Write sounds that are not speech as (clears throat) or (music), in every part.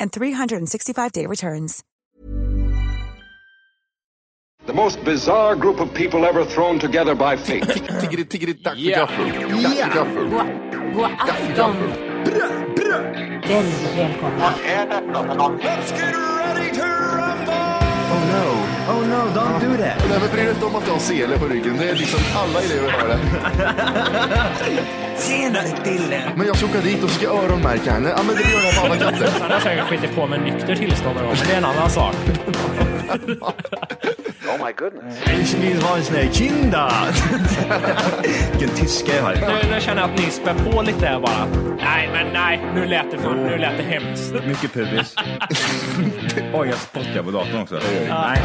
and 365-day returns. The most bizarre group of people ever thrown together by fate. Tiggeri, tiggeri, dack för Ja. gaffel. Dack för gaffel. God afton! Väldigt välkomna. Oh no, oh no, don't do that. Nej, men bry dig inte om att du har sele på ryggen. Det är liksom alla elever har det. Tjenare Dille. Men jag ska åka dit och ska öronmärka henne. Ja, men det gör jag på alla katter. Han har säkert skitit på med nykter tillstånd men det är en annan sak. (laughs) Ich vill ha en sån här kinda. (laughs) Vilken tyska jag har. Nu, nu känner jag att ni spär på lite bara. Nej, men nej, nu lät det, för, nu lät det hemskt. Mycket pubis. (laughs) Oj, jag spottar på datorn också. Nej,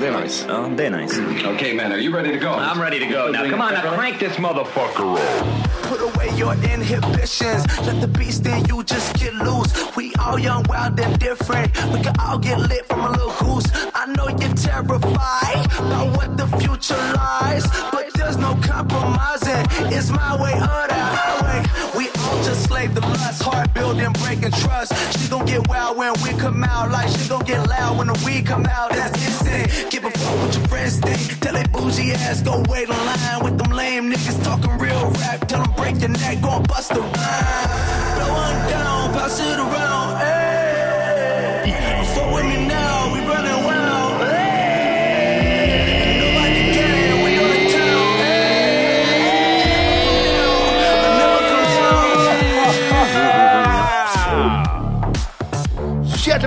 Det är nice. det är nice. okay, man, are you ready to go? I'm ready to go now. Come on, now crank this motherfucker up. Put away your inhibitions. Let the beast in you just get loose. We all young, wild, and different. We can all get lit from a little goose. I know you're terrified about what the future lies, there's no compromising. It's my way or the highway. We all just slave the lust, heart building, breaking trust. She gon' get wild when we come out, like she gon' get loud when the weed come out. That's instant. Give a fuck what your friends think. Tell that bougie ass go wait in line with them lame niggas talking real rap. Tell them break your neck, gon' bust the rhyme. Blow one down, pass it around. Hey, fuck with me now,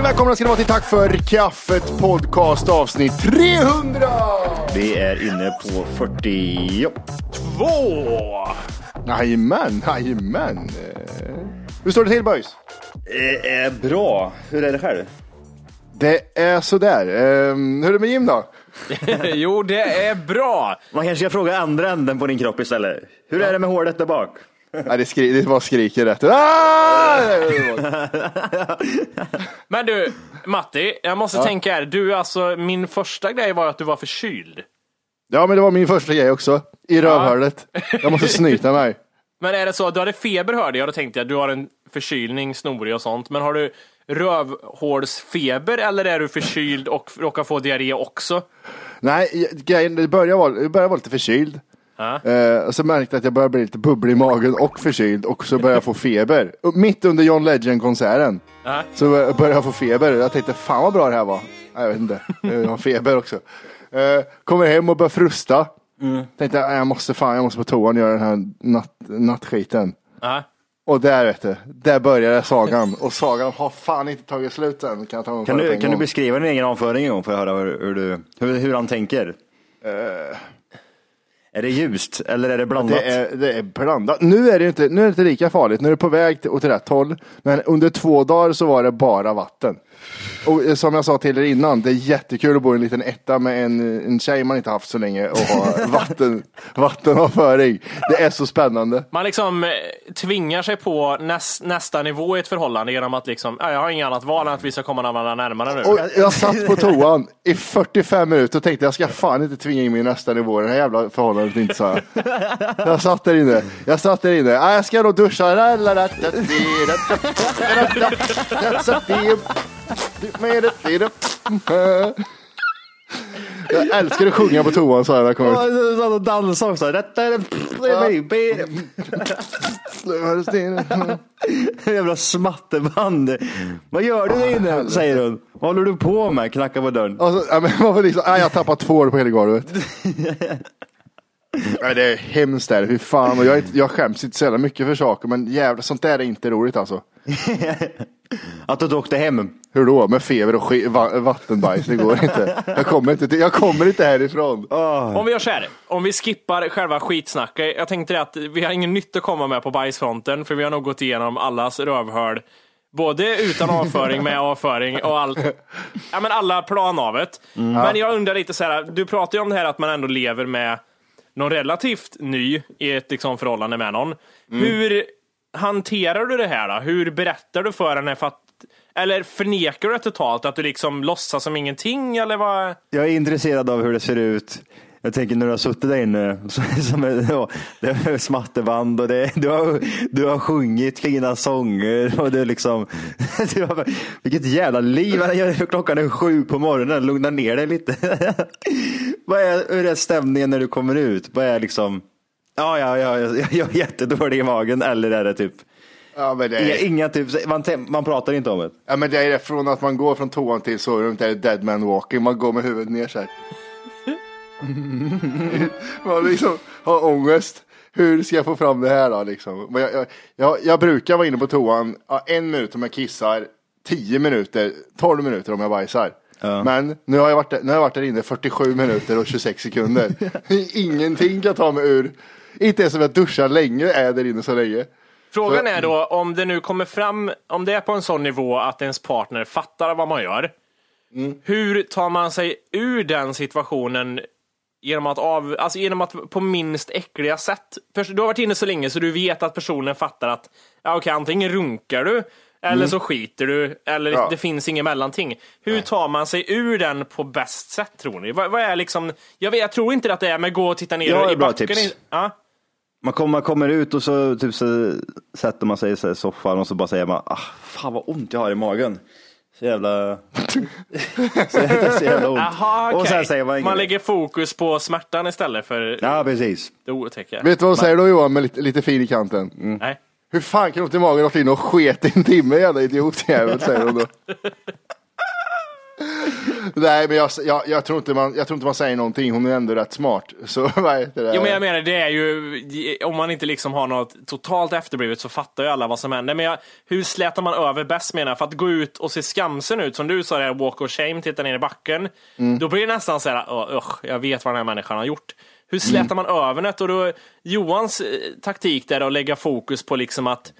Hjärtligt välkomna ska ni vara till Tack för kaffet podcast avsnitt 300! Vi är inne på 42. Jajamän, jajamän. Eh, Hur står det till boys? Det är bra. Hur är det själv? Det är sådär. Um, hur är det med Jim då? (laughs) jo, det är bra. Man kanske ska fråga andra änden på din kropp istället. Hur är det med hålet där bak? Nej, det, skri- det bara skriker rätt. Ah! (laughs) Men du, Matti, jag måste tänka här. Du, alltså, min första grej var att du var förkyld. Ja, men det var min första grej också. I rövhålet. Jag måste snyta mig. (laughs) Men är det så att du hade feber hörde jag, då tänkte jag du har en förkylning, snorig och sånt. Men har du rövhålsfeber eller är du förkyld och råkar få diarré också? Nej, grejen, det började vara, jag började vara lite förkyld. Eh, och så märkte jag att jag började bli lite bubblig i magen och förkyld och så började jag få feber. Och mitt under John Legend-konserten Ja. så började jag få feber. Jag tänkte, fan vad bra det här var. Nej, Jag vet inte, jag har feber också. Eh, kommer hem och börjar frusta. Tänkte, "Nej, jag måste fan, jag måste på toan göra den här natt, nattskiten. Ja. Och där vet du, där började sagan. Och sagan har fan inte tagit slut än. Kan, jag ta Kan du, kan du beskriva din egen avföring en gång för att höra hur, hur, du, hur, hur han tänker? Är det ljust eller är det blandat? Det är, det är blandat. Nu är det inte, nu är det inte lika farligt. Nu är det på väg till, åt rätt håll. Men under två dagar så var det bara vatten. Och eh, som jag sa till er innan, det är jättekul att bo i en liten etta med en, en tjej man inte haft så länge och ha (laughs) vatten, vattenavföring. Det är så spännande. Man liksom eh, tvingar sig på näs, nästa nivå i ett förhållande genom att liksom, ja, jag har inget annat val än att vi ska komma varandra närmare nu. Och jag satt på toan i 45 minuter och tänkte jag ska fan inte tvinga in mig i nästa nivå. Det här jävla förhållandet inte så här. Jag satt där inne. Jag satt där inne. Ah, jag ska nog duscha. Jag älskar att sjunga på toan sa jag när jag kom Ja, ut. så satt och också. Jävla smatterband. Vad gör du där inne? Säger hon. Vad håller du på med? Knackar på dörren. Och så, ja, men liksom, ja, jag har tappat två år på hela golvet. (laughs) Nej, det är hemskt där, hur fan. Och jag, är inte- jag skäms inte så jävla mycket för saker, men jävlar, sånt där är inte roligt alltså. (laughs) Att du åkte hem. Hur då? Med feber och va- vattenbajs, det går inte. Jag kommer inte, till, jag kommer inte härifrån. Om vi gör så här, om vi skippar själva skitsnacket. Jag tänkte det att vi har ingen nytta att komma med på bajsfronten, för vi har nog gått igenom allas rövhål. Både utan avföring, med avföring och allt. Ja, men alla planavet. Men jag undrar lite så här, du pratar ju om det här att man ändå lever med någon relativt ny i ett liksom, förhållande med någon. Hur hanterar du det här då? Hur berättar du för henne? För att, eller förnekar du det totalt? Att du liksom låtsas som ingenting? Eller vad? Jag är intresserad av hur det ser ut. Jag tänker när du har suttit där inne, så, (laughs) som ja, det är smatterband och det, du, har, du har sjungit fina sånger och det är liksom, (laughs) du har, vilket jävla liv. Klockan är sju på morgonen, lugna ner dig lite. (laughs) Vad är, hur är stämningen när du kommer ut? Vad är liksom, ja, ja, ja, jag, jag är jättedålig i magen eller är det typ, Ja, men det är, inga typ, man, man pratar inte om det. ja, men det är det från att man går från toan till sovrummet, det är dead man walking, man går med huvudet ner så här. (laughs) man liksom har ångest. Hur ska jag få fram det här då liksom? Men jag, jag, jag, jag brukar vara inne på toan ja, en minut om jag kissar, tio minuter, tolv minuter om jag bajsar. Men nu har, jag varit, där- nu har jag varit där inne 47 minuter och 26 sekunder. (laughs) Ingenting kan ta mig ur. Inte ens om jag duschar länge är jag där inne så länge. Frågan är då om det nu kommer fram, om det är på en sån nivå att ens partner fattar vad man gör. Hur tar man sig ur den situationen genom att, av, alltså genom att på minst äckliga sätt? Först, du har varit inne så länge så du vet att personen fattar att ja, okej, antingen runkar du eller så skiter du eller Ja. det finns inget mellanting. Hur tar man sig ur den på bäst sätt tror ni? Vad, vad är liksom, jag, vet, jag tror inte att det är med gå och titta ner Jag i backen. tips. Ja. Man kommer, man kommer ut och så, typ, så sätter man sig i soffan och så bara säger man, ah, fan vad ont jag har i magen. Så jävla... (laughs) så, jävla- så jävla ont. Aha, Och sen säger man inget. man lägger fokus på smärtan istället för Ja, precis. det otäcka. Vet du vad hon säger då Johan med lite, lite fin i kanten? Nej. Hur fan kan du ont i magen åkt in och sket i en timme jävla idiotjävel säger hon då. (laughs) (laughs) Nej men jag, jag, jag, tror inte man, jag tror inte man säger någonting, hon är ändå rätt smart. (laughs) Så vad heter det? Jo men jag menar det är ju, om man inte liksom har något totalt efterblivet så fattar ju alla vad som händer. Men jag, hur slätar man över bäst menar jag? För att gå ut och se skamsen ut, som du sa, det här walk of shame, titta ner i backen. Då blir det nästan så här, "Åh, usch, jag vet vad den här människan har gjort. Hur slätar man över det? Och då, Johans eh, taktik där är att lägga fokus på liksom att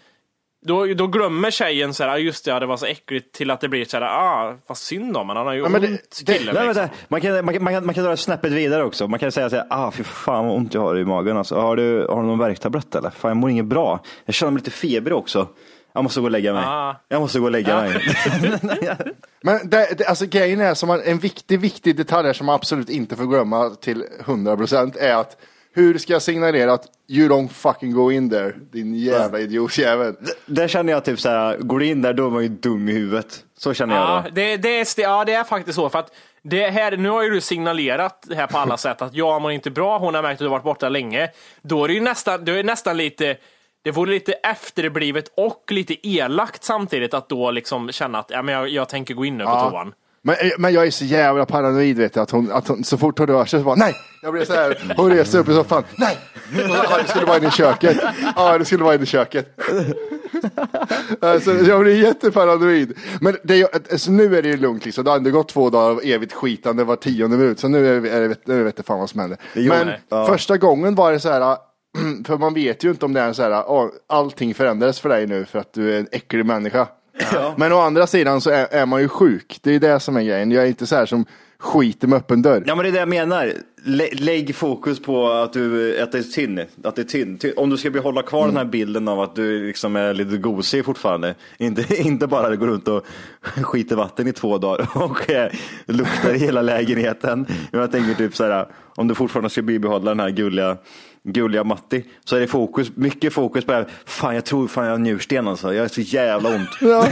då, då glömmer tjejen så här, "Ah, just det, ja, det var så äckligt, till att det blir så här, ah, vad synd om honom, han har ju Ja, men det- ont, det- killen. Nej, liksom. Man, kan, man, kan, man, kan, man kan dra snäppet vidare också. Man kan säga så här, ah fy fan vad ont jag har i magen. Alltså, har, du, har du någon värktablett eller? Fan jag mår inget bra. Jag känner mig lite febrig också. Jag måste gå och lägga mig. Ah. Jag måste gå och lägga mig. (laughs) Men det, det, alltså grejen är som en viktig, viktig detalj här som man absolut inte får glömma till 100% är att hur ska jag signalera att you don't fucking go in there, din jävla idiotjävel. Där känner jag typ så här, går du in där då är man ju dum i huvudet. Så känner jag Ja då. det, det, är, ja, det är faktiskt så. För att det här, nu har ju du signalerat här på alla (laughs) sätt att jag mår inte bra, hon har märkt att du har varit borta länge. Då är det ju nästan, det är nästan lite, det vore lite efterblivet och lite elakt samtidigt att då liksom känna att ja, men jag, jag tänker gå in nu på Ja. toan. Men, men jag är så jävla paranoid vet du, att hon, att hon så fort hon rör sig så bara nej. Jag blir så här, hon reser upp i soffan, nej. Ja, det skulle vara inne i köket. Ja, det skulle vara inne i köket. Alltså, jag blir jätteparanoid. Men det, alltså, nu är det ju lugnt liksom. Det har ändå gått två dagar av evigt skitande var tionde minut. Så nu är det, är nu vet jag fan vad som händer. Men. Ja. första gången var det så här, (clears throat) för man vet ju inte om det är så här, "Åh, allting förändras för dig nu för att du är en äcklig människa. (laughs) Men å andra sidan så är, är man ju sjuk. Det är det som är grejen. Jag är inte så här som skiter med öppen dörr. Ja men det är det jag menar. Lä, lägg fokus på att, du, att det är synd. Att det är synd. Ty- Om du ska behålla kvar den här bilden av att du liksom är lite gosig fortfarande. Inte, (laughs) inte bara gå runt och (laughs) skita vatten i två dagar och eh, luktar i hela lägenheten. Men jag tänker typ så här, om du fortfarande ska bibehålla den här gulliga gulliga Matti, så är det fokus, mycket fokus på det här. Fan jag tror fan jag har njursten alltså, jag har så jävla ont. Ja,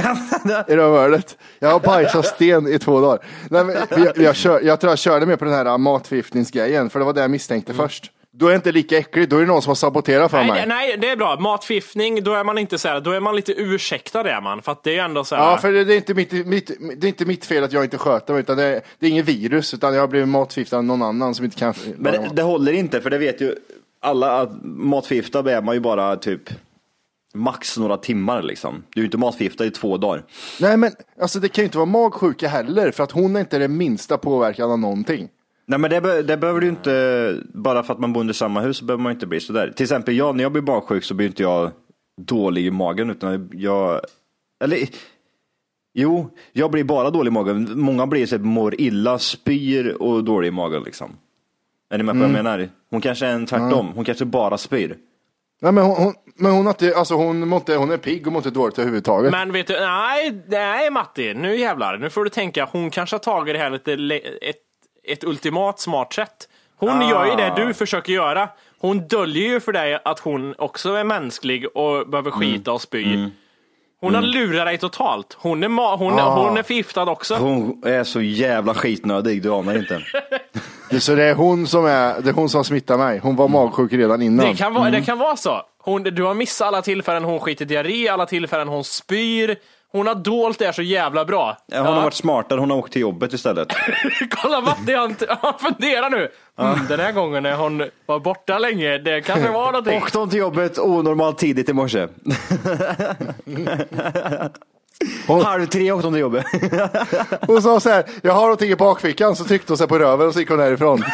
(laughs) I rövhålet. Jag har bajsat sten i två dagar. Nej, men jag, jag, kör, jag tror jag körde med på den här matförgiftningsgrejen, för det var det jag misstänkte först. Då är det inte lika äckligt, då är det någon som har saboterat för Nej, mig. det- nej, det är bra. Matfiffning, då är man inte så här, då är man lite ursäktad är man. För att det är ändå så här. Ja, för det det är, inte mitt, mitt, det är inte mitt fel att jag inte sköter mig, utan det är, det är inget virus, utan jag har blivit matförgiftad av någon annan som inte kan... Men det, det håller inte, för det vet ju alla matförgiftad är man ju bara typ max några timmar liksom. Du är ju inte matförgiftad i två dagar. Nej, men alltså det kan ju inte vara magsjuka heller, för att hon är inte det minsta påverkad av någonting. Nej men det, be- det behöver du inte, bara för att man bor under samma hus så behöver man inte bli sådär. Till exempel jag, när jag blir magsjuk så blir inte jag dålig i magen utan jag, eller jo, jag blir bara dålig i magen. Många blir så här, mår illa, spyr och dålig i magen liksom. Är ni med på vad jag menar? Hon kanske är en tvärtom, hon kanske bara spyr. Nej, men hon, hon, men hon, har inte, alltså hon, mår inte, hon är pigg och mår inte dåligt överhuvudtaget. Men vet du, nej, nej Matti, nu jävlar. Nu får du tänka, hon kanske har tagit det här lite, ett, ett ultimat smart sätt. Hon Ah. gör ju det du försöker göra. Hon döljer ju för dig att hon också är mänsklig och behöver Mm. skita och spy. Hon har lurat dig totalt. Hon är, ma- hon, Ah. hon är förgiftad också. Hon är så jävla skitnödig, du anar inte. (laughs) Det, så det är hon som är, det är hon som smittar mig. Hon var magsjuk redan innan. Det kan, vara, det kan vara så. Hon, du har missat alla tillfällen hon skiter i diarré, alla tillfällen hon spyr. Hon har dolt det så jävla bra. Hon har varit smartare, hon har åkt till jobbet istället. (laughs) Kolla Matti, han, han funderar nu. Mm, den här gången när hon var borta länge, det kanske var någonting. (laughs) Åkte hon till jobbet onormalt tidigt i morse. (laughs) Halv tre åkte hon till jobbet. Hon sa så här, jag har någonting i bakfickan, så tryckte hon sig på röven och så gick hon därifrån. (laughs)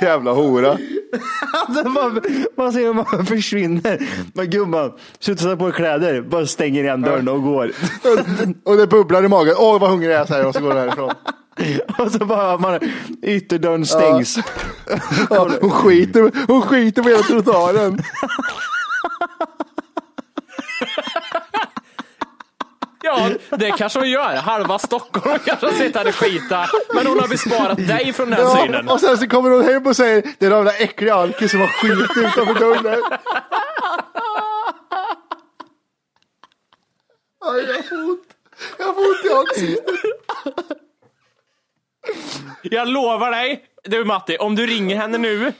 Jävla hora. man, man ser hur man försvinner. Men gumman, sluta sätta på dig kläder. Bara stänger igen dörren och går. (laughs) Och det bubblar i magen. Åh vad hungrig jag är, säger och så går hon därifrån. (laughs) Och så bara man, ytterdörren stängs. (laughs) Ja, hon, skiter, hon skiter på hela trottoaren. Ja, det kanske hon gör. Halva Stockholm kanske har sett henne skita. Men hon har besparat dig från den Ja, synen. och sen så kommer hon hem och säger, det är de där äckliga alkis som har skit utanför dörren. Aj, jag får ont. Jag får ont i ansiktet. Jag lovar dig, du Matti, om du ringer henne nu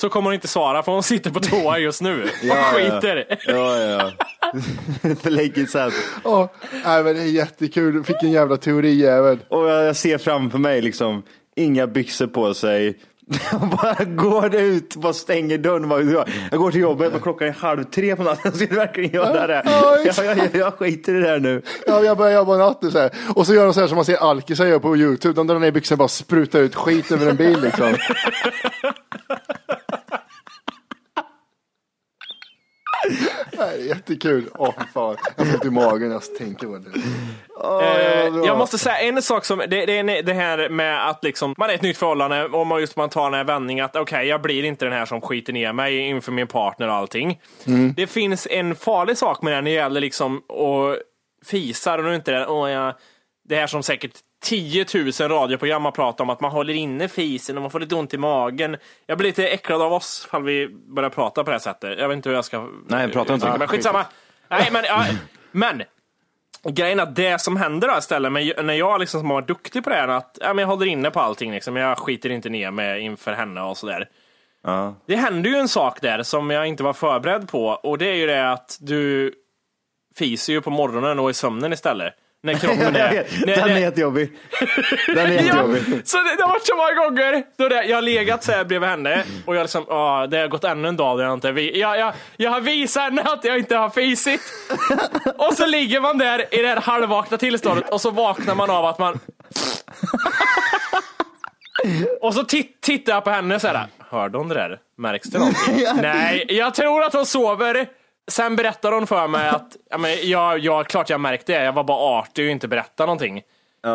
så kommer hon inte svara för hon sitter på toa just nu och ja. skiter. Ja, ja. (laughs) För länge sedan. Ja, nej, men det är jättekul. Fick en jävla teorijävel. Och jag, jag ser framför mig liksom, inga byxor på sig. Jag (laughs) bara går ut, bara stänger dörren. Bara, jag går till jobbet och klockan är halv tre på natten. (laughs) Ska du verkligen göra det? Ja, Jag, jag, jag skiter i det här nu. Ja, jag börjar jobba natt nu så här. Och så gör de så här som man ser alkisar göra på YouTube. De drar ner byxorna och bara sprutar ut skit över en bil liksom. Nej, det är jättekul. Åh, fy fan. Jag får ont i magen när jag tänker på det. Eh, jag måste säga en sak som, det, det är det här med att liksom, man är ett nytt förhållande och man, just man tar den här vändningen att okej, jag blir inte den här som skiter ner mig inför min partner och allting. Det finns en farlig sak med det när det gäller liksom och fisar och inte det, åh, jag, det här som säkert 10 000 radioprogram har pratat om att man håller inne fisen och man får lite ont i magen. Jag blir lite äcklad av oss ifall vi börjar prata på det här sättet. Jag vet inte hur jag ska Nej, prata inte. mig. Skitsamma. Nej, men, ja, men Grejen är att det som händer då istället, när jag liksom som har varit duktig på det här, att ja, men jag håller inne på allting, liksom, jag skiter inte ner mig inför henne och sådär. Ja. Det händer ju en sak där som jag inte var förberedd på och det är ju det att du fiser ju på morgonen och i sömnen istället. När kroppen är... (laughs) Den är jättejobbig. Den är (laughs) Ja, jättejobbig. så det, det har varit så många gånger då det, jag har legat så här bredvid henne och jag liksom, ah, det har gått ännu en dag där jag inte jag, jag, jag har visat henne att jag inte har fisit. (laughs) och så ligger man där i det här halvvakna tillståndet och så vaknar man av att man och så tit, tittar jag på henne så här. Hörde hon det där? Märks det någonting? Nej, jag tror att hon sover. Sen berättar hon för mig att, ja, men jag, jag, klart jag märkte det, jag var bara artig och inte berätta någonting.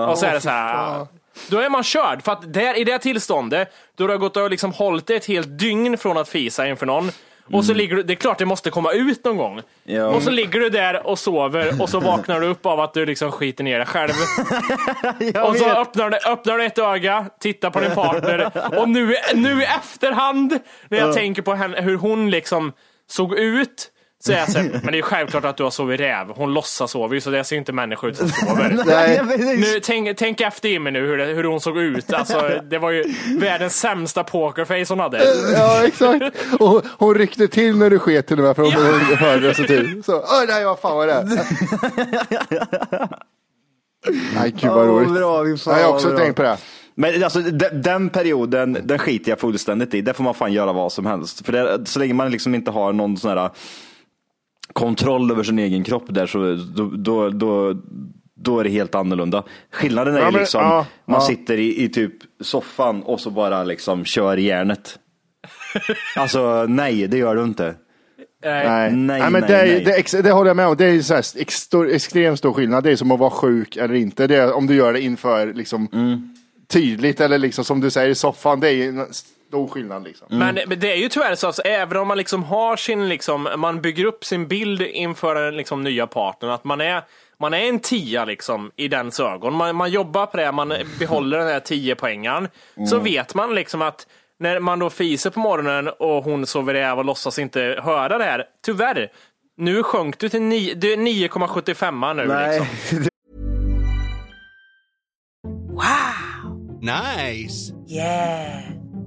Och så är det så här, då är man körd. För att där, i det tillståndet, då du har gått och liksom hållit det ett helt dygn från att fisa inför någon, Och så ligger du, det är klart det måste komma ut någon gång. Ja. Och så ligger du där och sover och så vaknar du upp av att du liksom skiter ner dig själv. (laughs) Och så öppnar du, öppnar du ett öga, tittar på din partner och nu, nu i efterhand när jag tänker på henne, hur hon liksom såg ut så jag här, men det är självklart att du har sovit räv. Hon låtsas sover ju så det ser ju inte människor ut som sover. (laughs) Nej. Nu, tänk, tänk efter Jimmy nu hur, det, hur hon såg ut. Alltså, det var ju världens sämsta pokerface hon hade. Ja, exakt. Och hon ryckte till när du sket till och med för hon hon hörde det så till. Så, åh nej, vad fan var det? Nej, gud vad roligt. bra, vi fan jag har också bra. tänkt på det. Men alltså, den, den perioden, den skiter jag fullständigt i. Där får man fan göra vad som helst. För det, så länge man liksom inte har någon sån här kontroll över sin egen kropp där så då, då, då, då är det helt annorlunda. Skillnaden är Ja, men- liksom, ja, man ja. sitter i, i typ soffan och så bara liksom kör järnet. (laughs) alltså nej, det gör du inte. Nej, Nej, nej, men nej, det, är- nej. Det, ex- det håller jag med om. Det är så här extremt stor skillnad. Det är som att vara sjuk eller inte. Det är, om du gör det inför liksom, Mm. tydligt eller liksom, som du säger i soffan. Det är stor skillnad. Liksom. Men, men det är ju tyvärr så att även om man liksom har sin, liksom, man bygger upp sin bild inför den liksom, nya partnern, att man är, man är en tia liksom, i dens ögon. Man, man jobbar på det, man behåller den här tio poängen. Så vet man liksom att när man då fiser på morgonen och hon sover räv och låtsas inte höra det här, tyvärr, nu sjönk du till ni- du är 9,75 nu. Nej. Liksom. (laughs) Nice. Yeah.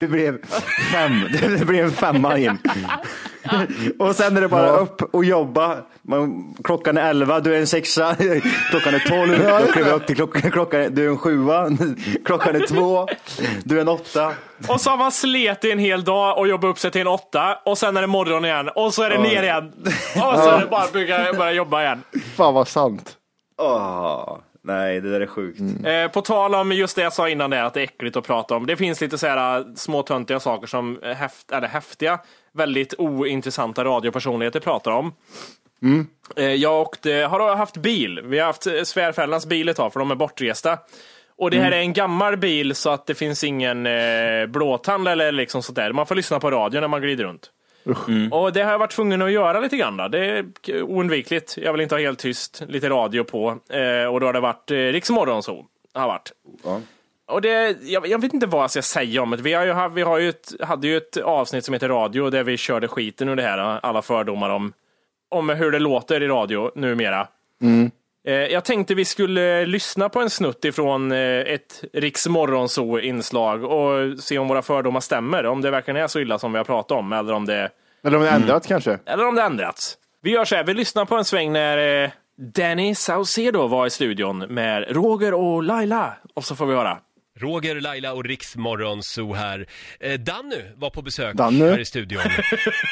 Det blev fem. Det blev en femma in. Och sen är det bara upp och jobba. Man, klockan är elva, du är en sexa. Klockan är tolv, då kliver jag upp till klockan, klockan är, du är en sjua. Klockan är två, du är en åtta. Och så har man slet en hel dag och jobbat upp sig till en åtta och sen är det morgon igen och så är det ner igen. Och så är det bara att börja, jobba igen. Fan vad sant. Åh, nej, det där är sjukt. Eh, på tal om just det jag sa innan där, att det är äckligt att prata om. Det finns lite så här äh, små töntiga saker som eh, häft, eller häftiga, väldigt ointressanta radiopersonligheter pratar om. Eh, jag åkte, har haft bil. Vi har haft eh, svärföräldrarnas bil ett tag för de är bortresta. Och det här är en gammal bil så att det finns ingen eh, blåtand eller liksom sånt där. Man får lyssna på radio när man glider runt. Och det har jag varit tvungen att göra lite grann. Då. Det är oundvikligt. Jag vill inte ha helt tyst, lite radio på. Eh, och då har det varit eh, Riks Morgonzoo. Har varit. Och det, jag, jag vet inte vad jag ska säga om det. Vi, har ju, vi har ju ett, hade ju ett avsnitt som heter Radio där vi körde skiten ur det här, alla fördomar om, om hur det låter i radio numera. Eh, Jag tänkte vi skulle lyssna på en snutt ifrån eh, ett Riks Morgonzoo-inslag och se om våra fördomar stämmer. Om det verkligen är så illa som vi har pratat om eller om det, Eller om det ändrats kanske. eller om det ändrats. Vi gör så här, vi lyssnar på en sväng när eh, Danny Saucedo var i studion med Roger och Laila. Och så får vi höra. Roger, Laila och Riks Morgonzoo här. Eh, Danny var på besök Danny. här i studion.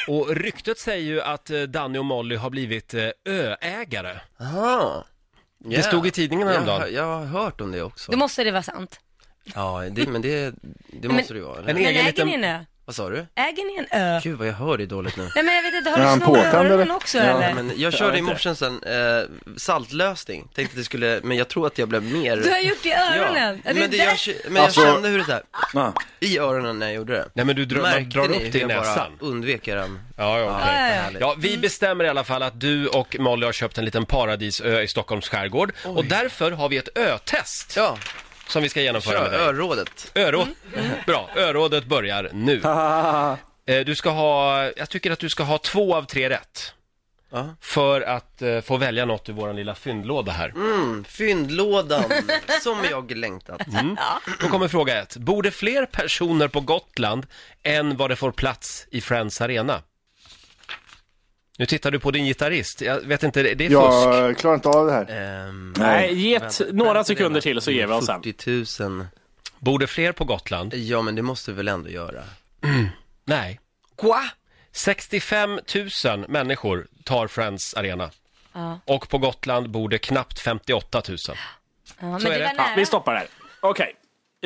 och ryktet säger ju att eh, Danny och Molly har blivit eh, öägare. Aha. Det stod i tidningen häromdagen. Jag, jag har hört om det också. Då måste det vara sant. Ja, det, men det, det Men- måste det ju vara. En Men egen äger liten... ni en ö? Vad sa du? Äger ni en ö? Gud vad jag hör dig dåligt nu. Nej men jag vet inte, har Är du snor i påtänd, öronen eller? också Ja, eller? men jag körde i morse en sån, eh, saltlösning. Tänkte att det skulle, men jag tror att jag blev mer... Du har gjort det i öronen? Ja, Är det men, det, där- jag, men jag Alltså- kände hur det där, Ah. i öronen när jag gjorde det. Nej men du drar, Märkte drar ni upp hur till jag näsan. bara undvek eran... Ja, ja, okej. Ja, ja, ja. Ja, vi bestämmer i alla fall att du och Molly har köpt en liten paradisö i Stockholms skärgård. Och därför har vi ett ö-test Ja, som vi ska genomföra kör med dig. örådet. Öråd. (laughs) Bra, örådet börjar nu. (laughs) Eh, Du ska ha, jag tycker att du ska ha två av tre rätt. för att eh, få välja något ur vår lilla fyndlåda här. Mm, fyndlådan, (laughs) som jag längtat. Mm. Då kommer fråga ett. Bor det fler personer på Gotland än vad det får plats i Friends Arena? Nu tittar du på din gitarrist. Jag vet inte, det är fusk. Jag klarar inte av det här. Ehm, Nej, ge några sekunder till så ger vi oss sen. 40 000. Bor det fler på Gotland? Ja, men det måste vi väl ändå göra. (clears throat) Nej. Qua? 65 000 människor tar Friends Arena. Ja. Och på Gotland bor det knappt 58 000. Ja, men Så är det det. Ja, nära. vi stoppar där. Okej.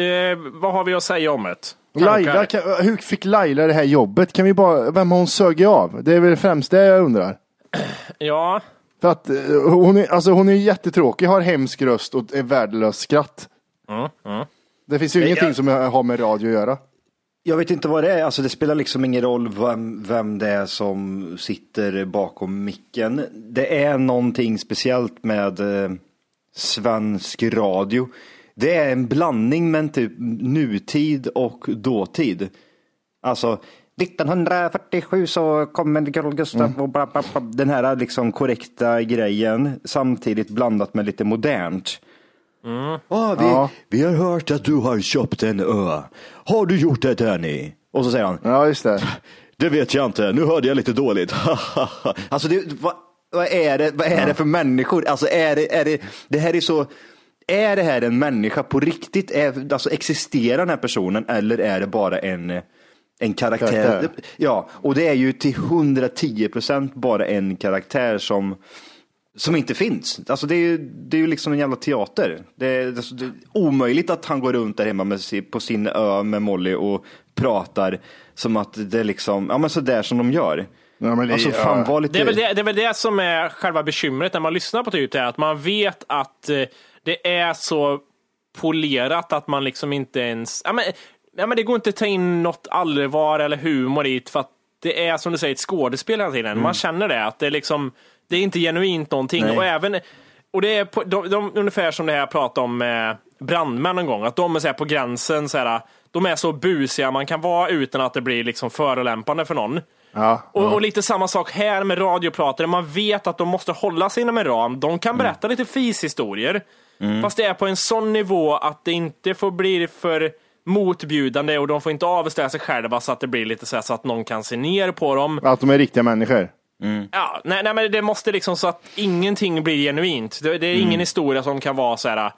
Eh, vad har vi att säga om det? Laila, kan, hur fick Laila det här jobbet? Kan vi bara, vem har hon sögit av? Det är väl främst det jag undrar. (clears throat) Ja, För att eh, hon är, alltså hon är jättetråkig, har hemsk röst och är värdelös skratt. Det finns ju Nej, ingenting jag- som har med radio att göra. Jag vet inte vad det är, alltså det spelar liksom ingen roll vem, vem det är som sitter bakom micken. Det är någonting speciellt med eh, svensk radio. Det är en blandning med typ nutid och dåtid. Alltså 1947 så kommer Carl Gustaf och bla, bla, bla, den här liksom korrekta grejen samtidigt blandat med lite modernt. Ah, vi, Ja. vi har hört att du har köpt en ö. Har du gjort det Danny? Och så säger han, Ja, just det. det vet jag inte, nu hörde jag lite dåligt. (laughs) alltså det, vad, vad, är det, vad är det för människor? Alltså är det, är det, det här är så, är det här en människa på riktigt? Är, alltså existerar den här personen eller är det bara en, en karaktär? Karaktär. Ja, och det är ju till 110 procent bara en karaktär som som inte finns. Alltså det är ju, det är ju liksom en jävla teater. Det är, alltså det är omöjligt att han går runt där hemma med, på sin ö med Molly och pratar som att det är liksom, ja men sådär som de gör. Ja, men det- alltså fan lite... det är, väl det, det är väl det som är själva bekymret när man lyssnar på typ det, är att man vet att eh, det är så polerat att man liksom inte ens... Ja, men, ja, men det går inte att ta in något allvar eller humor i för att det är som du säger ett skådespel hela tiden. Man känner det, att det är liksom, det är inte genuint någonting. Nej. Och även, och det är på, de, de, ungefär som det här jag pratade om med brandmän en gång, att de är så på gränsen, så här, de är så busiga man kan vara utan att det blir liksom förolämpande för någon. Ja, Och, och lite samma sak här med radiopratare. Man vet att de måste hålla sig inom en ram. De kan berätta lite fishistorier. Fast det är på en sån nivå att det inte får bli för motbjudande och de får inte avslöja sig själva så att det blir lite så, här, så att någon kan se ner på dem. Att de är riktiga människor. Ja, nej, nej, men det måste liksom så att ingenting blir genuint. Det, det är ingen historia som kan vara så här.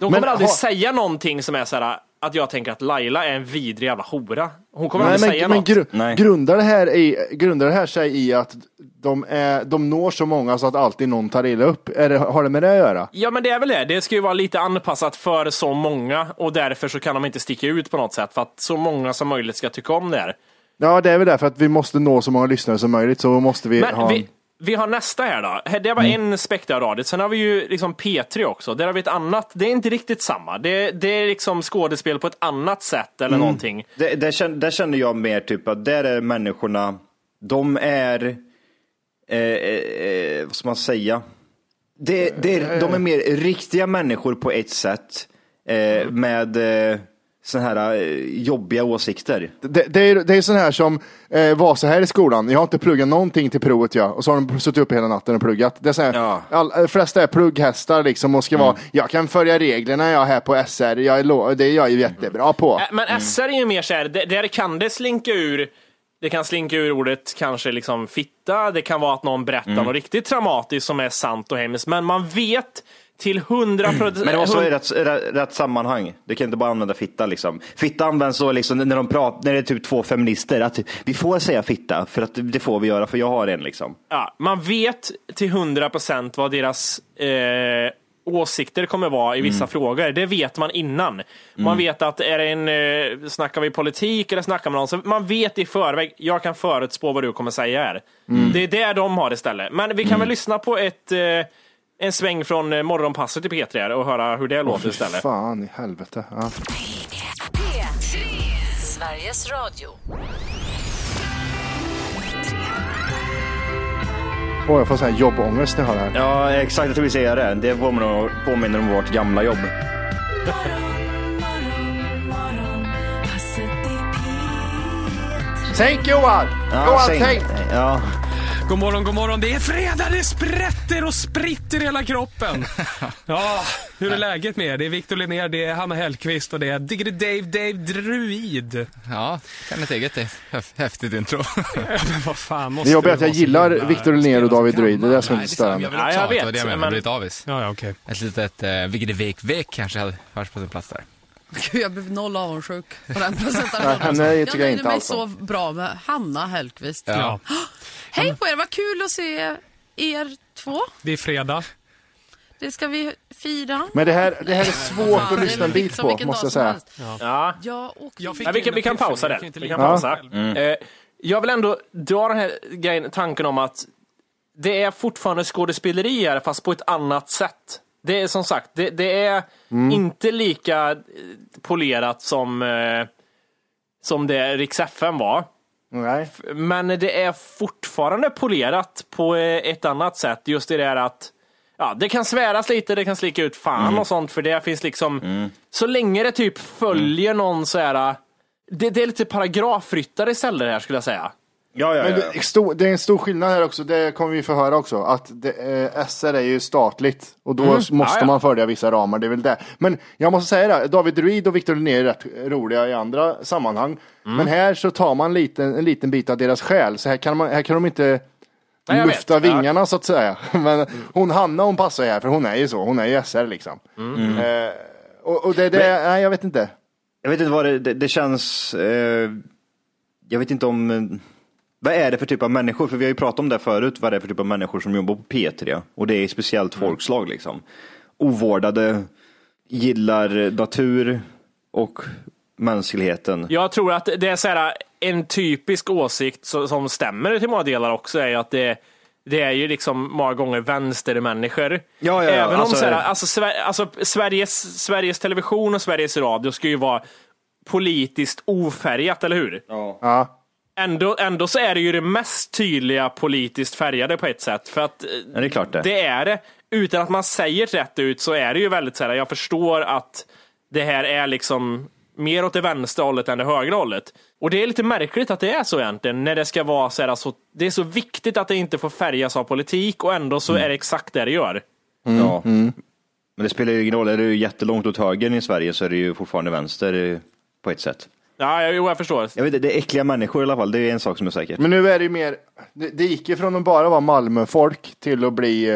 De kommer Men aldrig ha- säga någonting som är så här att jag tänker att Laila är en vidrig jävla hora. Hon kommer Nej, aldrig men, säga men något. gru, Nej. grundar, det här i, grundar det här sig i att de, är, de når så många så att alltid någon tar illa upp? Är det, har det med det att göra? Ja men det är väl det. Det ska ju vara lite anpassat för så många och därför så kan de inte sticka ut på något sätt för att så många som möjligt ska tycka om det här. Ja, det är väl därför att vi måste nå så många lyssnare som möjligt så måste vi Men ha... vi, vi har nästa här då. Det var en spektraradio. Sen har vi ju liksom P3 också. Där har vi ett annat. Det är inte riktigt samma. Det, det är liksom skådespel på ett annat sätt eller någonting. Det, där, känner, där känner jag mer typ att där är människorna, de är, eh, eh, vad ska man säga? Det, det är, de är mer riktiga människor på ett sätt eh, med eh, sådana här eh, jobbiga åsikter. Det, det, är, det är sån här som eh, var så här i skolan. Jag har inte pluggat någonting till provet jag. Och så har de suttit upp hela natten och pluggat. Det är så här, Ja. all, de flesta är plugghästar liksom och ska vara, jag kan följa reglerna jag är här på SR. Jag är, det är jag ju jättebra på. Äh, Men SR är ju mer så här, där- kan det slinka ur det kan slinka ur ordet kanske liksom fitta, det kan vara att någon berättar något riktigt traumatiskt som är sant och hemskt, men man vet till hundra procent... Men det måste vara i rätt, rätt, rätt sammanhang. Du kan inte bara använda fitta liksom. Fitta används så liksom när de pratar, när det är typ två feminister, att vi får säga fitta för att det får vi göra för jag har en liksom. Ja, man vet till hundra procent vad deras eh, åsikter kommer vara i vissa frågor. Det vet man innan. Man vet att är det en, eh, snackar vi politik eller snackar man om, så man vet i förväg, jag kan förutspå vad du kommer säga här. Det är det de har istället. Men vi kan väl lyssna på ett, eh, en sväng från eh, morgonpasset i P3 här och höra hur det låter Fy istället. fan i helvete. Ja. P3. Sveriges Radio. Åh, jag får sån här jobbångest när jag hör det här. Ja, exakt. Jag tror vi säger det. Det påminner, påminner om vårt gamla jobb. Tänk Johan! Ja, Johan, tänk! Ja. God morgon, god morgon. Det är fredag, det sprätter och spritter i hela kroppen. (laughs) Ja, hur är läget med er? Det är Victor Linnér, det är Hanna Hellquist och det är Diggity Dave, Dave Druid. Ja, kan ett eget. Häf- Häftigt intro. (laughs) Men vad fan, måste Det jobbiga är att jag gillar Victor Linnér och David Druid. Det är det som är lite störande. Jag Ja, ha det, vet, var det jag menade. men- blir avis. Ja, ja, okej. Ett litet eh, Vigge Vek Vek kanske hade varit på sin plats där. Gud, jag blev noll avundsjuk på den (laughs) presentationen. henne tycker jag jag nöjde inte mig alls så bra med Hanna Hellquist. Ja. (gasps) Hej på er, vad kul att se er två. Det är fredag. Det ska vi fira. Men det här, det här är svårt att lyssna en bit som på, vilken måste jag säga. helst. Ja. Jag fick Ja, vi, kan, vi kan pausa inte Vi kan pausa. Mm. Eh, jag vill ändå dra den här grejen, tanken om att det är fortfarande skådespeleri här, fast på ett annat sätt. Det är som sagt, det, det är Mm. inte lika polerat som, eh, som det Rix FM var. Nej. Men det är fortfarande polerat på eh, ett annat sätt. Just det där att ja, det kan sväras lite, det kan slicka ut fan Mm. och sånt för det finns liksom så länge det typ följer någon så här det, det är lite paragrafryttare istället här skulle jag säga. Ja, ja, Men det, är stor, det är en stor skillnad här också, det kommer vi få höra också, att det, eh, SR är ju statligt och då Mm. måste Ja, ja. man följa vissa ramar, det är väl det. Men jag måste säga det, David Druid och Victor Linnér är rätt roliga i andra sammanhang. Mm. Men här så tar man liten, en liten bit av deras själ, så här kan, man, här kan de inte Nej, jag lufta vet. Vingarna så att säga. (laughs) Men hon Hanna hon passar ju här, för hon är ju så, hon är ju SR liksom. Mm. Eh, och, och det, det nej jag vet inte. Jag vet inte vad det, det, det känns, eh, jag vet inte om, eh, vad är det för typ av människor? För vi har ju pratat om det förut, vad det är för typ av människor som jobbar på P3. Och det är speciellt folkslag liksom. Ovårdade, gillar natur och mänskligheten. Jag tror att det är så här, en typisk åsikt som stämmer till många delar också är ju att det, det är ju liksom många gånger vänstermänniskor. Ja, ja, ja, Även om alltså- så här, alltså, Sver- alltså, Sveriges, Sveriges Television och Sveriges Radio ska ju vara politiskt ofärgat, eller hur? Ja. Ändå, ändå så är det ju det mest tydliga politiskt färgade på ett sätt. För att Ja, det är klart det. det är det. Utan att man säger det rätt ut så är det ju väldigt så här, jag förstår att det här är liksom mer åt det vänstra hållet än det högra hållet. Och det är lite märkligt att det är så egentligen, när det ska vara så här, alltså, det är så viktigt att det inte får färgas av politik och ändå så är det exakt det det gör. Ja. Men det spelar ju ingen roll, är du jättelångt åt höger i Sverige så är det ju fortfarande vänster på ett sätt. Ja, jo, jag förstår. Jag vet inte, det är äckliga människor i alla fall, det är en sak som är säker. Men nu är det ju mer, det, det gick ju från att bara vara Malmöfolk till att bli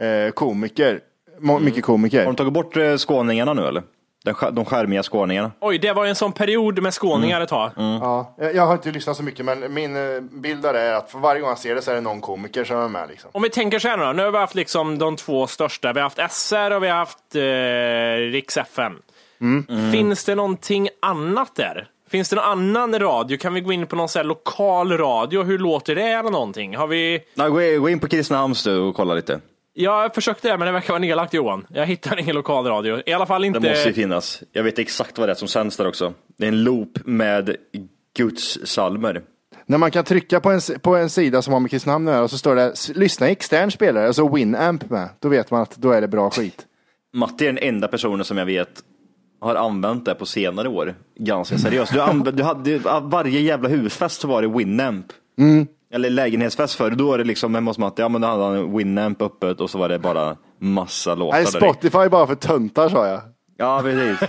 eh, komiker. Må, Mycket komiker. Har de tagit bort eh, skåningarna nu eller? Den, sk- de skärmiga skåningarna? Oj, det var ju en sån period med skåningar ett tag. Ja, jag jag har inte lyssnat så mycket men min eh, bild det är att för varje gång jag ser det så är det någon komiker som är med liksom. Om vi tänker så här nu då. Nu har vi haft liksom de två största. Vi har haft SR och vi har haft eh, Riks FM. Mm. Finns det någonting annat där? Finns det någon annan radio? Kan vi gå in på någon sån här lokal radio? Hur låter det eller någonting? Har vi... Nej, gå, in- på Kristinehamns du och kolla lite. Jag försökte det, men det verkar vara nedlagt Johan. Jag hittar ingen lokal radio. I alla fall inte... Det måste ju finnas. Jag vet exakt vad det är som sänds där också. Det är en loop med Guds salmer. När man kan trycka på en, på en sida som har med Kristinehamn att göra och så står det "S- lyssna extern spelare, alltså Winamp med. Då vet man att då är det bra skit. Matti är den enda personen som jag vet har använt det på senare år. Ganska seriöst. Du anv- du hade, varje jävla husfest så var det Winamp. Mm. Eller lägenhetsfest förr. Då är det liksom hemma hos Matti, ja men då hade han Winamp öppet och så var det bara massa låtar Nej. Spotify bara för töntar sa jag. Ja, precis.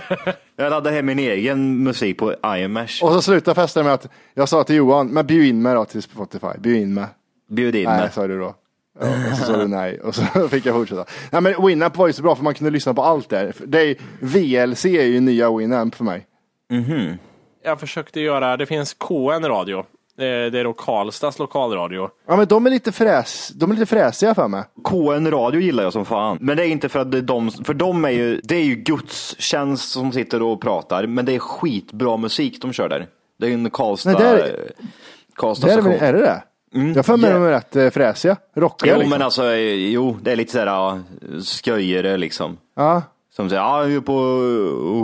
Jag laddade hem min egen musik på iMesh. Och så slutade festen med att jag sa till Johan, men bjud in mig då till Spotify. Bjud in mig. Bjud in Nej, mig. sa du då. Ja, och så sa du nej och så (laughs) fick jag fortsätta. Nej men Winamp var ju så bra för man kunde lyssna på allt där. Det är, VLC är ju nya Winamp för mig. Mhm. Jag försökte göra... Det finns KN radio. Det det är då Karlstads lokalradio. Ja men de är lite, fräs, de är lite fräsiga för mig. KN Radio gillar jag som fan. Men det är inte för att det är de, för de är ju, det är ju gudstjänst som sitter och pratar, men det är skitbra musik de kör där. Det är en Karlstad, Nej, det är- Karlstad Det är det det? Jag får med Ja. dem är rätt eh, fräsiga. Rockiga Jo, liksom. men alltså, eh, jo, det är lite sådär ja, sköjare liksom. Ja. Som säger, ja, vi är på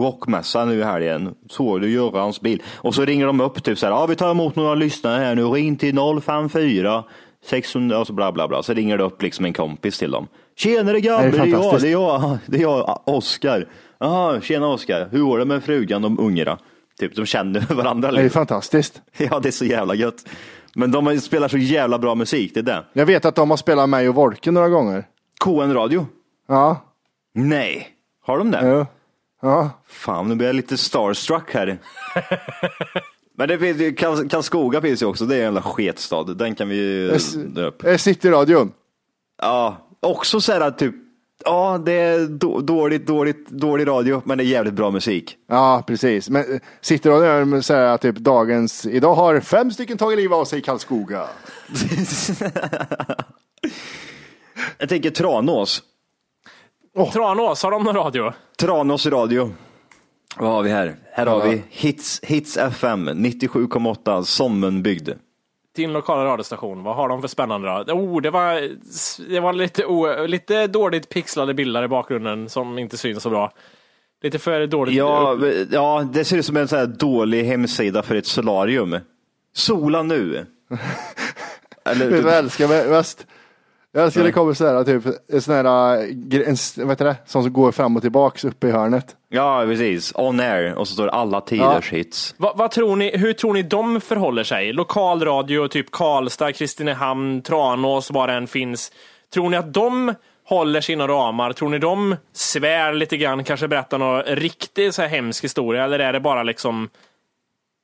rockmässa nu i helgen. Såg du Görans bil? Och så ringer de upp typ så här, ja vi tar emot några lyssnare här nu, ring till 054 600 och så bla bla bla. Så ringer det upp liksom en kompis till dem. Tjenare grabbar, Det är jag, det är jag, (laughs) det är jag, Oskar. Jaha, tjena Oskar, hur går det med frugan och ungarna? Typ, de känner (laughs) varandra. Det är Liksom. fantastiskt. (laughs) Ja, det är så jävla gött. Men de spelar så jävla bra musik, det är det. Jag vet att de har spelat mig och Wolke några gånger. KN Radio? Ja. Nej, har de det? Ja. ja. Fan, nu blir jag lite starstruck här. (laughs) Men det finns ju, Karls- Karlskoga finns ju också, det är en jävla sketstad. Den kan vi ju dra upp. Eh, Cityradion. Ja, också så här typ, ja det är då, dåligt, dåligt, dålig radio, men det är jävligt bra musik. Ja, precis. Men eh, Cityradion säger typ dagens, idag har fem stycken tagit livet av sig i Karlskoga. (laughs) Jag tänker Tranås. Tranås, har de någon radio? Tranås radio. Vad har vi här? Här har vi Hits, Hits FM 97,8 Sommenbygd. Din lokala radiostation, vad har de för spännande då? Oh, det var, det var lite, o, lite dåligt pixlade bilder i bakgrunden som inte syns så bra. Lite för dåligt. Ja, ja, det ser ut som en sån här dålig hemsida för ett solarium. Sola nu. (laughs) Eller, Vet du vad jag älskar mest? Jag älskar Nej. det kommer sådär typ en sån här, en, vad heter det, som som går fram och tillbaks uppe i hörnet. Ja, precis. On air och så står det alla tiders hits. Vad, vad tror ni, hur tror ni de förhåller sig? Lokalradio, typ Karlstad, Kristinehamn, Tranås, var det än finns. Tror ni att de håller sina ramar? Tror ni de svär lite grann, kanske berättar någon riktigt så här hemsk historia? Eller är det bara liksom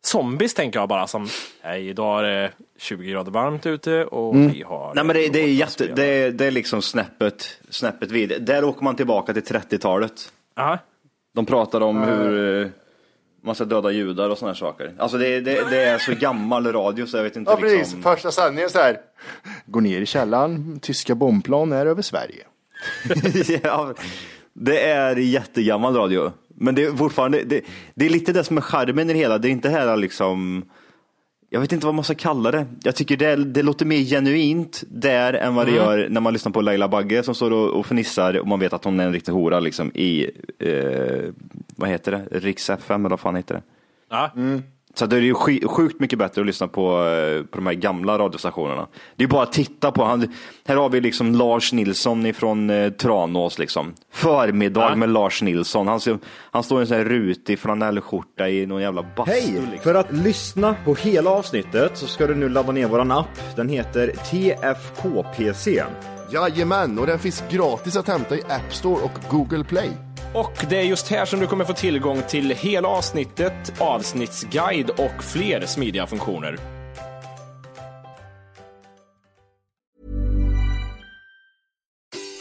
zombies tänker jag bara som, hej idag är det 20 grader varmt ute och Mm. vi har... Nej men det, det är jätte, det, är- det är liksom snäppet, snäppet vid. Där åker man tillbaka till 30-talet. Aha. De pratar om hur eh, man ska döda judar och sådana här saker. Alltså det, det, det är så gammal radio så jag vet inte Ja, precis. liksom. Första sändningen så här. Går ner i källaren, tyska bombplan är över Sverige. (laughs) ja, det är jättegammal radio. Men det är fortfarande, det, det är lite det som är charmen i det hela. Det är inte här liksom, jag vet inte vad man ska kalla det. Jag tycker det, det låter mer genuint där än vad det Mm. gör när man lyssnar på Laila Bagge som står och, och fnissar och man vet att hon är en riktig hora liksom i, eh, vad heter det, Riks FM eller vad fan heter det? Ja. Så det är ju sjukt mycket bättre att lyssna på, eh, på de här gamla radiostationerna. Det är bara att titta på. Han, här har vi liksom Lars Nilsson ifrån eh, Tranås. Liksom. Förmiddag med Lars Nilsson. Han, han står i en sån här rutig flanellskjorta i någon jävla bastu. Hej! Liksom. För att lyssna på hela avsnittet så ska du nu ladda ner våran app. Den heter TFKPC. Jajamän, och den finns gratis att hämta i App Store och Google Play. Och det är just här som du kommer få tillgång till hela avsnittet, avsnittsguide och fler smidiga funktioner.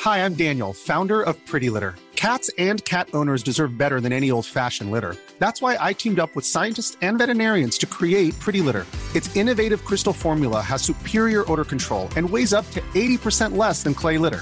Hi, I'm Daniel, founder of Pretty Litter. Cats and cat owners deserve better than any old fashioned litter. That's why I teamed up with scientists and veterinarians to create Pretty Litter. Its innovative crystal formula has superior odor control and weighs up to 80% less than clay litter.